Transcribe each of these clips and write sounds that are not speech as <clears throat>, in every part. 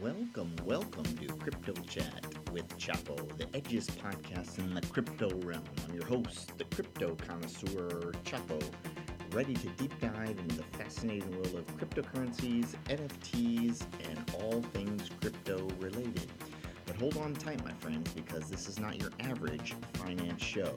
Welcome, welcome to Crypto Chat with Chapo, the edgiest podcast in the crypto realm. I'm your host, the crypto connoisseur Chapo, ready to deep dive into the fascinating world of cryptocurrencies, NFTs, and all things crypto related. But hold on tight, my friends, because this is not your average finance show.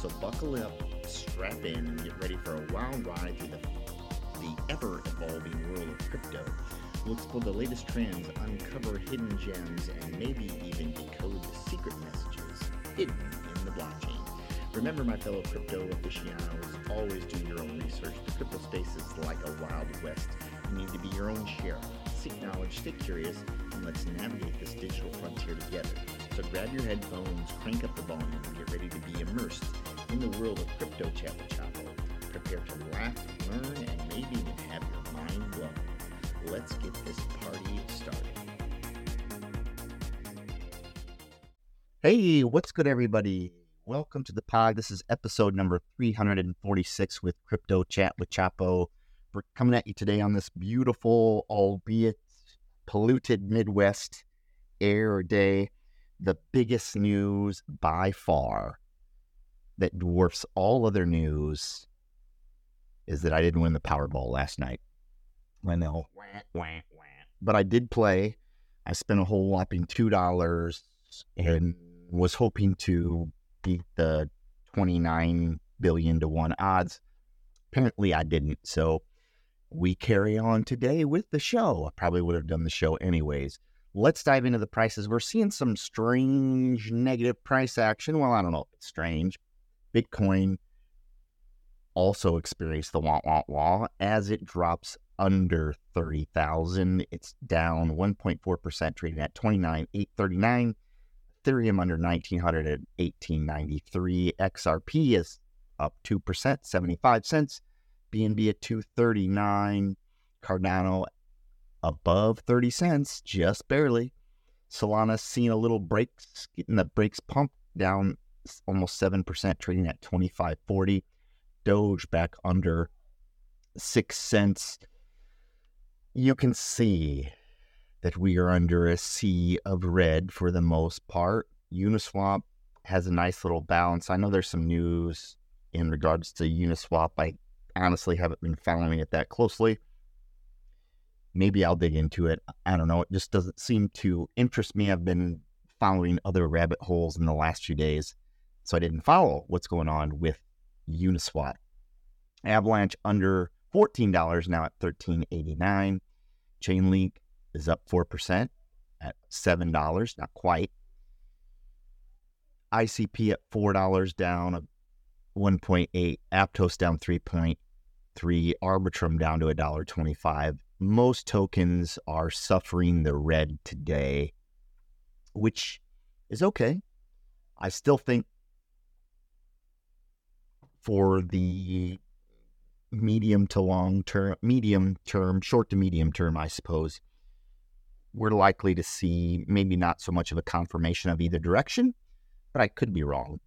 So buckle up, strap in, and get ready for a wild ride through the, the ever evolving world of crypto. We'll explore the latest trends, uncover hidden gems, and maybe even decode the secret messages hidden in the blockchain. Remember, my fellow crypto aficionados, always do your own research. The crypto space is like a wild west. You need to be your own sheriff. Seek knowledge, stay curious, and let's navigate this digital frontier together. So grab your headphones, crank up the volume, and get ready to be immersed in the world of crypto chat with. Prepare to laugh, learn, and maybe even have your mind blown. Let's get this party started. Hey, what's good, everybody? Welcome to the pod. This is episode number 346 with Crypto Chat with Chapo. We're coming at you today on this beautiful, albeit polluted Midwest air day. The biggest news by far that dwarfs all other news is that I didn't win the Powerball last night. I know. But I did play. I spent a whole whopping $2 and was hoping to beat the 29 billion to 1 odds. Apparently I didn't. So we carry on today with the show. I probably would have done the show anyways. Let's dive into the prices. We're seeing some strange negative price action. Well, I don't know if it's strange. Bitcoin also experienced the wah wah wah as it drops under 30,000. It's down 1.4%, trading at 29,839. Ethereum under 1900 at 1893. XRP is up 2%, 75 cents. BNB at 239. Cardano above 30 cents, just barely. Solana seeing a little breaks, getting the brakes pumped down almost 7%, trading at 25.40. Doge back under 6 cents. You can see that we are under a sea of red for the most part. Uniswap has a nice little balance. I know there's some news in regards to Uniswap. I honestly haven't been following it that closely. Maybe I'll dig into it. I don't know. It just doesn't seem to interest me. I've been following other rabbit holes in the last few days, so I didn't follow what's going on with Uniswap. Avalanche under $14 now at $13.89. Chainlink is up 4% at $7, not quite. ICP at $4 down 1.8, Aptos down 3.3, Arbitrum down to $1.25. Most tokens are suffering the red today, which is okay. I still think for the medium to long term, medium term, short to medium term, I suppose, we're likely to see maybe not so much of a confirmation of either direction, but I could be wrong.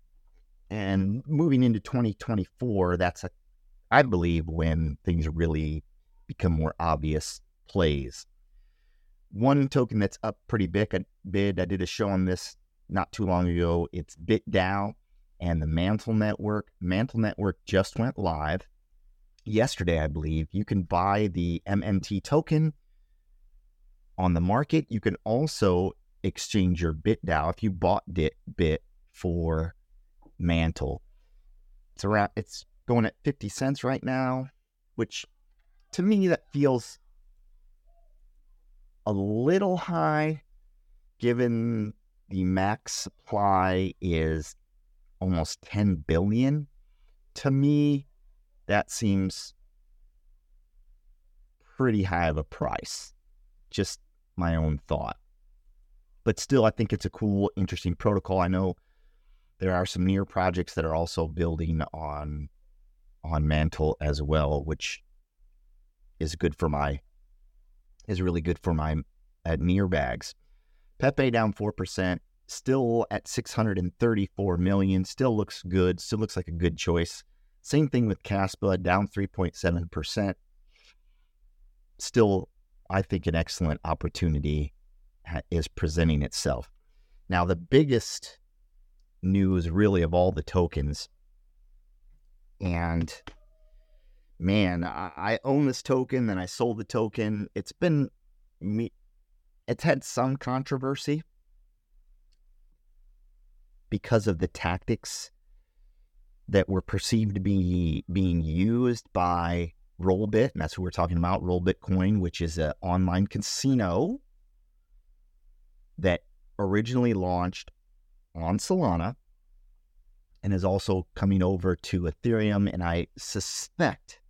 And moving into 2024, that's a, I believe, when things really become more obvious plays. One token that's up pretty big, bid. I did a show on this not too long ago. It's BitDAO and the Mantle Network. Mantle Network just went live yesterday, I believe. You can buy the MMT token on the market. You can also exchange your BitDAO if you bought Bit Bit for Mantle. It's around. It's going at fifty cents right now, which to me that feels a little high, given the max supply is almost ten billion. To me, that seems pretty high of a price. Just my own thought. but still, I think it's a cool, interesting protocol. I know there are some near projects that are also building on on Mantle as well, which is good for my is really good for my at near bags. Pepe down four percent, still at six hundred and thirty four million. Still looks good. Still looks like a good choice. Same thing with Kaspa, down three point seven percent. Still, I think an excellent opportunity is presenting itself. Now, the biggest news really of all the tokens, and man, I, I own this token, then I sold the token. It's been me, it's had some controversy because of the tactics that were perceived to be being used by Rollbit, and that's what we're talking about, Rollbit Coin, which is an online casino that originally launched on Solana and is also coming over to Ethereum and I suspect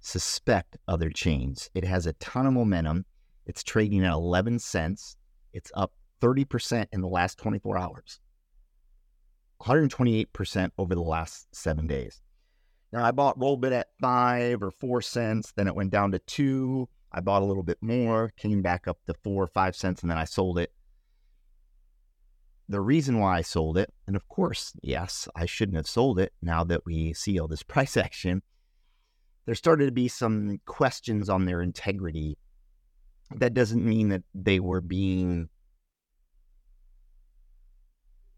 suspect other chains. It has a ton of momentum. It's trading at 11 cents. It's up 30% in the last 24 hours. 128% over the last 7 days. Now I bought Rollbit at 5 or 4 cents, then it went down to 2. I bought a little bit more, came back up to 4 or 5 cents and then I sold it the reason why I sold it, and of course, yes, I shouldn't have sold it now that we see all this <laughs> price action, there started to be some questions on their integrity. That doesn't mean that they were being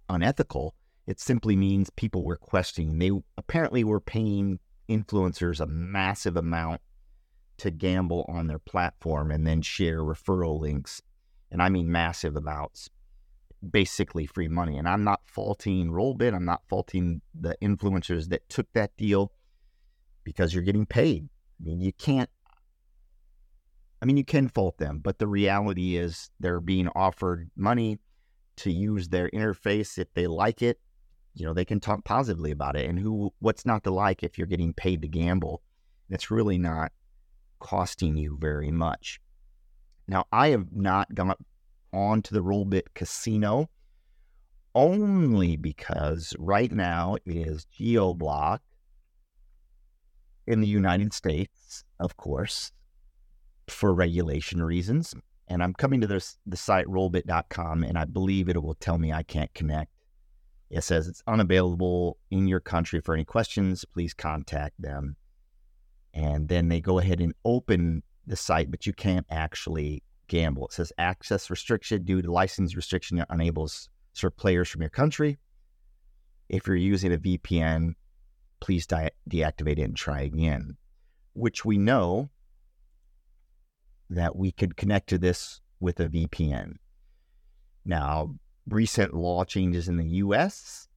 unethical. It simply means people were questioning. They apparently were paying influencers a massive amount to gamble on their platform and then share referral links. And I mean massive amounts basically free money. And I'm not faulting Rollbit. I'm not faulting the influencers that took that deal because you're getting paid. I mean, you can't, I mean, you can fault them, but the reality is they're being offered money to use their interface if they like it. You know, they can talk positively about it. And who, what's not to like if you're getting paid to gamble? It's really not costing you very much. Now, I have not gone onto the Rollbit Casino only because right now it is geo-blocked in the United States, of course, for regulation reasons. And I'm coming to this, the site rollbit.com, and I believe it will tell me I can't connect. It says it's unavailable in your country for any questions. Please contact them. And then they go ahead and open the site, but you can't actually gamble. It says access restriction due to license restriction that enables certain players from your country. If you're using a VPN, please de- deactivate it and try again. Which we know that we could connect to this with a VPN. Now, recent law changes in the US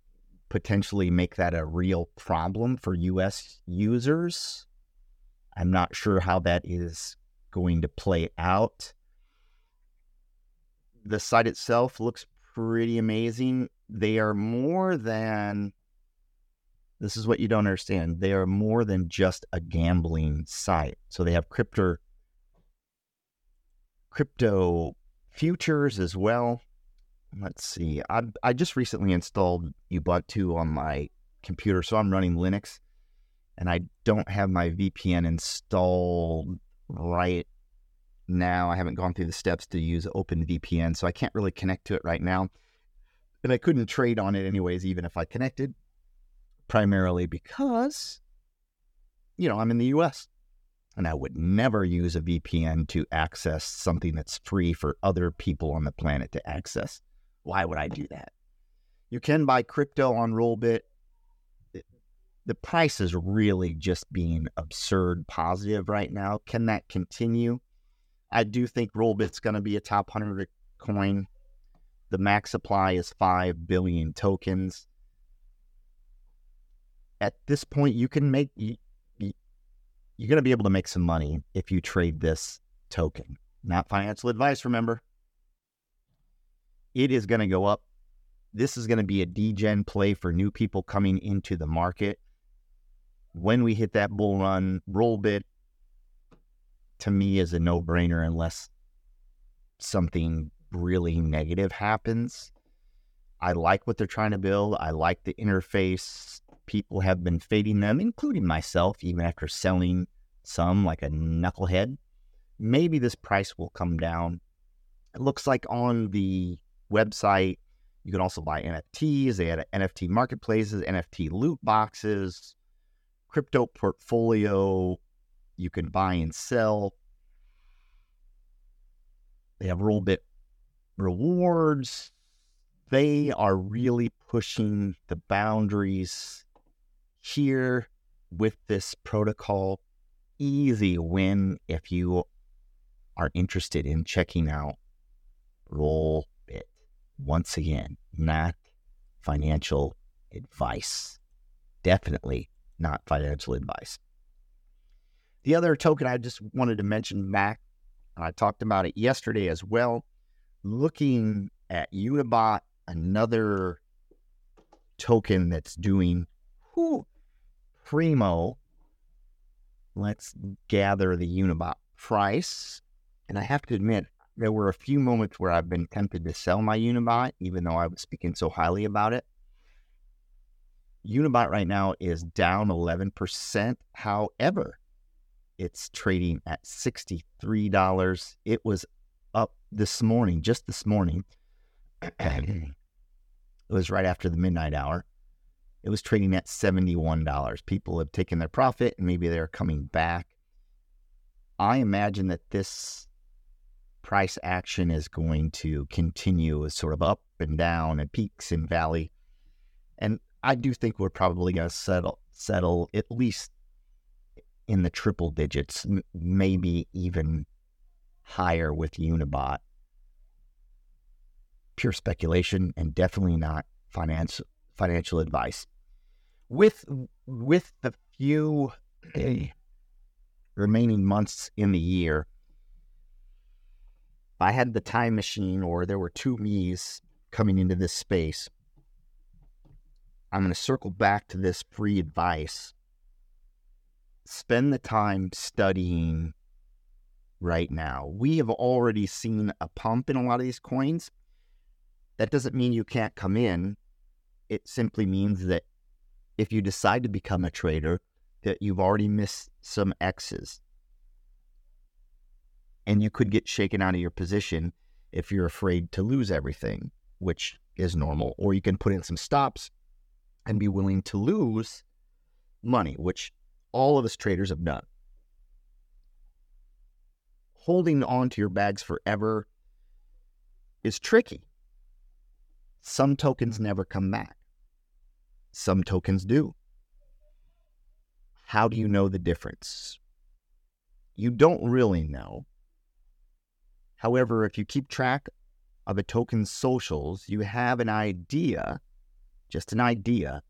potentially make that a real problem for US users. I'm not sure how that is going to play out the site itself looks pretty amazing. They are more than this is what you don't understand. They are more than just a gambling site. So they have crypto crypto futures as well. Let's see. I I just recently installed Ubuntu on my computer, so I'm running Linux, and I don't have my VPN installed right now. I haven't gone through the steps to use OpenVPN, so I can't really connect to it right now. And I couldn't trade on it anyways, even if I connected, primarily because, you know, I'm in the US and I would never use a VPN to access something that's free for other people on the planet to access. Why would I do that? You can buy crypto on Rollbit. The price is really just being absurd positive right now. Can that continue? I do think Rollbit's going to be a top 100 coin. The max supply is 5 billion tokens. At this point, you can make, you, you, you're going to be able to make some money if you trade this token. Not financial advice, remember. It is going to go up. This is going to be a degen play for new people coming into the market. When we hit that bull run, Rollbit to me is a no brainer unless something really negative happens. I like what they're trying to build. I like the interface. People have been fading them, including myself, even after selling some like a knucklehead. Maybe this price will come down. It looks like on the website, you can also buy NFTs. They had NFT marketplaces, NFT loot boxes, crypto portfolio. You can buy and sell. They have Rollbit rewards. They are really pushing the boundaries here with this protocol. Easy win if you are interested in checking out Rollbit. Once again, not financial advice. Definitely not financial advice. The other token I just wanted to mention, Mac, I talked about it yesterday as well. Looking at Unibot, another token that's doing whew, primo. Let's gather the Unibot price. And I have to admit, there were a few moments where I've been tempted to sell my Unibot, even though I was speaking so highly about it. Unibot right now is down 11%. However, it's trading at $63. It was up this morning, just this morning. <clears throat> it was right after the midnight hour. It was trading at $71. People have taken their profit and maybe they're coming back. I imagine that this price action is going to continue as sort of up and down and peaks and valley. And I do think we're probably going to settle settle at least in the triple digits, m- maybe even higher with Unibot. Pure speculation and definitely not financial financial advice. With with the few <clears throat> remaining months in the year, if I had the time machine or there were two me's coming into this space, I'm going to circle back to this free advice. Spend the time studying right now. We have already seen a pump in a lot of these coins. That doesn't mean you can't come in. It simply means that if you decide to become a trader, that you've already missed some X's. And you could get shaken out of your position if you're afraid to lose everything, which is normal. Or you can put in some stops and be willing to lose money, which all of us traders have done. Holding on to your bags forever is tricky. Some tokens never come back, some tokens do. How do you know the difference? You don't really know. However, if you keep track of a token's socials, you have an idea just an idea,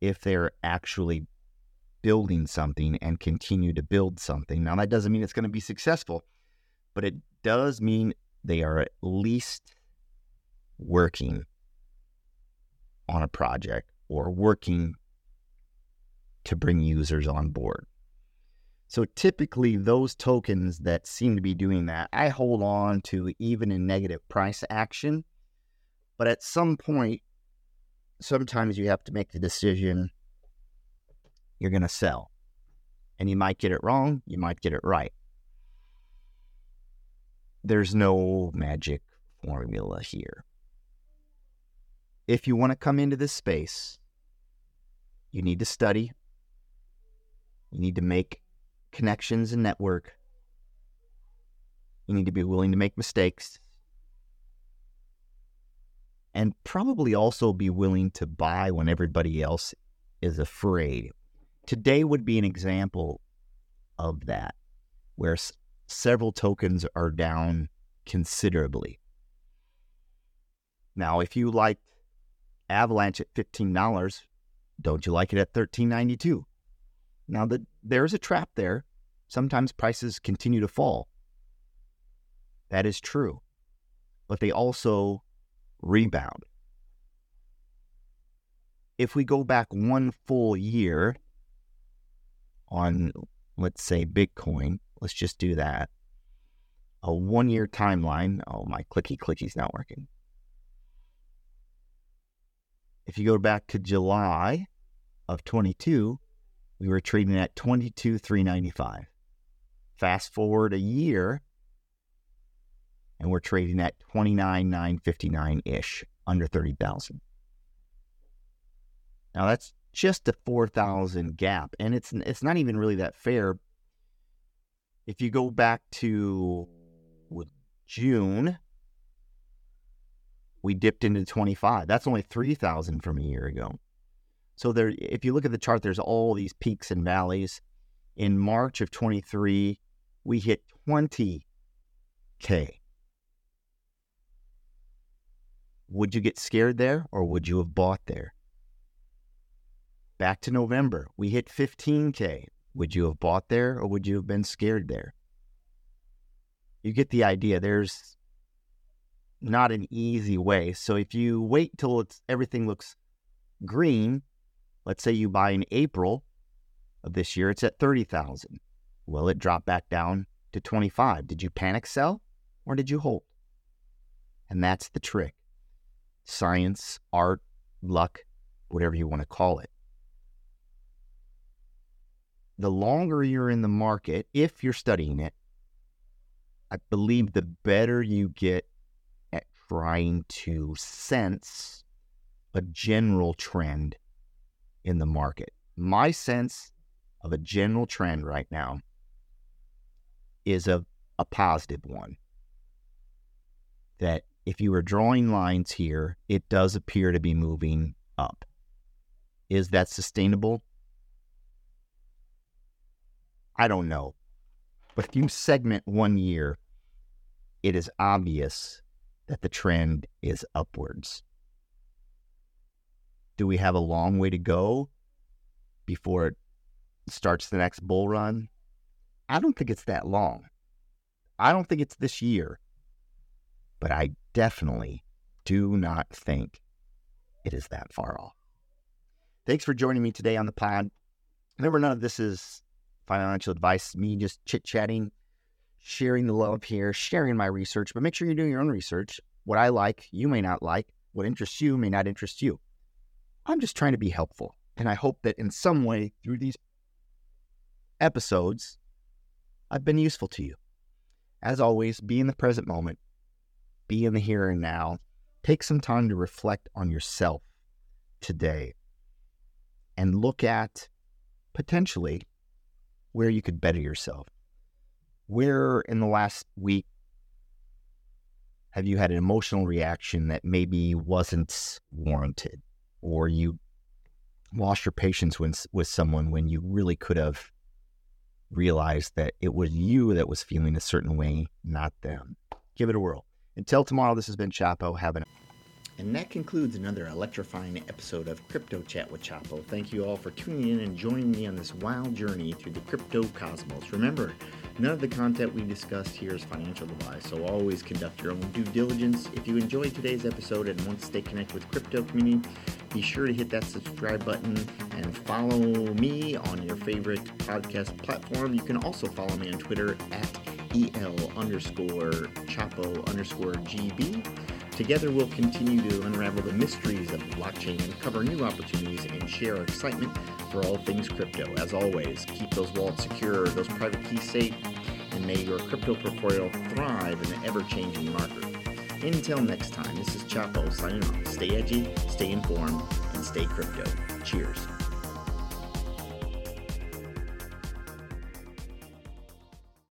if they're actually building something and continue to build something. Now, that doesn't mean it's going to be successful, but it does mean they are at least working on a project or working to bring users on board. So typically, those tokens that seem to be doing that, I hold on to even in negative price action. But at some point, sometimes you have to make the decision you're going to sell. And you might get it wrong, you might get it right. There's no magic formula here. If you want to come into this space, you need to study, you need to make connections and network, you need to be willing to make mistakes, and probably also be willing to buy when everybody else is afraid. Today would be an example of that, where s- several tokens are down considerably. Now, if you liked Avalanche at $15, don't you like it at $13.92? Now, the, there's a trap there. Sometimes prices continue to fall. That is true. But they also rebound. If we go back one full year on, let's say, Bitcoin, let's just do that. a one year timeline. Oh, my clicky clicky's not working. If you go back to July of 22, we were trading at 22,395. Fast forward a year, and we're trading at 29,959 ish, under 30,000. Now that's just a 4,000 gap, and it's it's not even really that fair. If you go back to June, we dipped into 25. That's only 3,000 from a year ago. So there, if you look at the chart, there's all these peaks and valleys. In March of 23, we hit 20K. Would you get scared there or would you have bought there? Back to November, we hit 15K. Would you have bought there or would you have been scared there? You get the idea. There's not an easy way. So if you wait till it's everything looks green, let's say you buy in April of this year, it's at 30,000. Will it drop back down to 25. Did you panic sell or did you hold? And that's the trick. Science, art, luck, whatever you want to call it. The longer you're in the market, if you're studying it, I believe the better you get trying to sense a general trend in the market. My sense of a general trend right now is a, a positive one. That if you were drawing lines here, it does appear to be moving up. Is that sustainable? I don't know. But if you segment one year, it is obvious that the trend is upwards. Do we have a long way to go before it starts the next bull run? I don't think it's that long. I don't think it's this year. But I definitely do not think it is that far off. Thanks for joining me today on the pod. Remember, none of this is financial advice, me just chit chatting, sharing the love here, sharing my research, but make sure you're doing your own research. What I like, you may not like. What interests you may not interest you. I'm just trying to be helpful. And I hope that in some way through these episodes, I've been useful to you. As always, be in the present moment, be in the here and now. Take some time to reflect on yourself today and look at potentially where you could better yourself. Where in the last week have you had an emotional reaction that maybe wasn't warranted? or you lost your patience with, with someone when you really could have realized that it was you that was feeling a certain way, not them. Give it a whirl. Until tomorrow, this has been Chapo. Have an and that concludes another electrifying episode of Crypto Chat with Chapo. Thank you all for tuning in and joining me on this wild journey through the crypto cosmos. Remember, None of the content we discussed here is financial advice, so always conduct your own due diligence. If you enjoyed today's episode and want to stay connected with crypto community, be sure to hit that subscribe button and follow me on your favorite podcast platform. You can also follow me on Twitter at EL underscore Chapo underscore GB. Together, we'll continue to unravel the mysteries of blockchain and cover new opportunities and share our excitement for all things crypto. As always, keep those wallets secure, those private keys safe, and may your crypto portfolio thrive in the ever changing market. Until next time, this is Chapo signing off. Stay edgy, stay informed, and stay crypto. Cheers.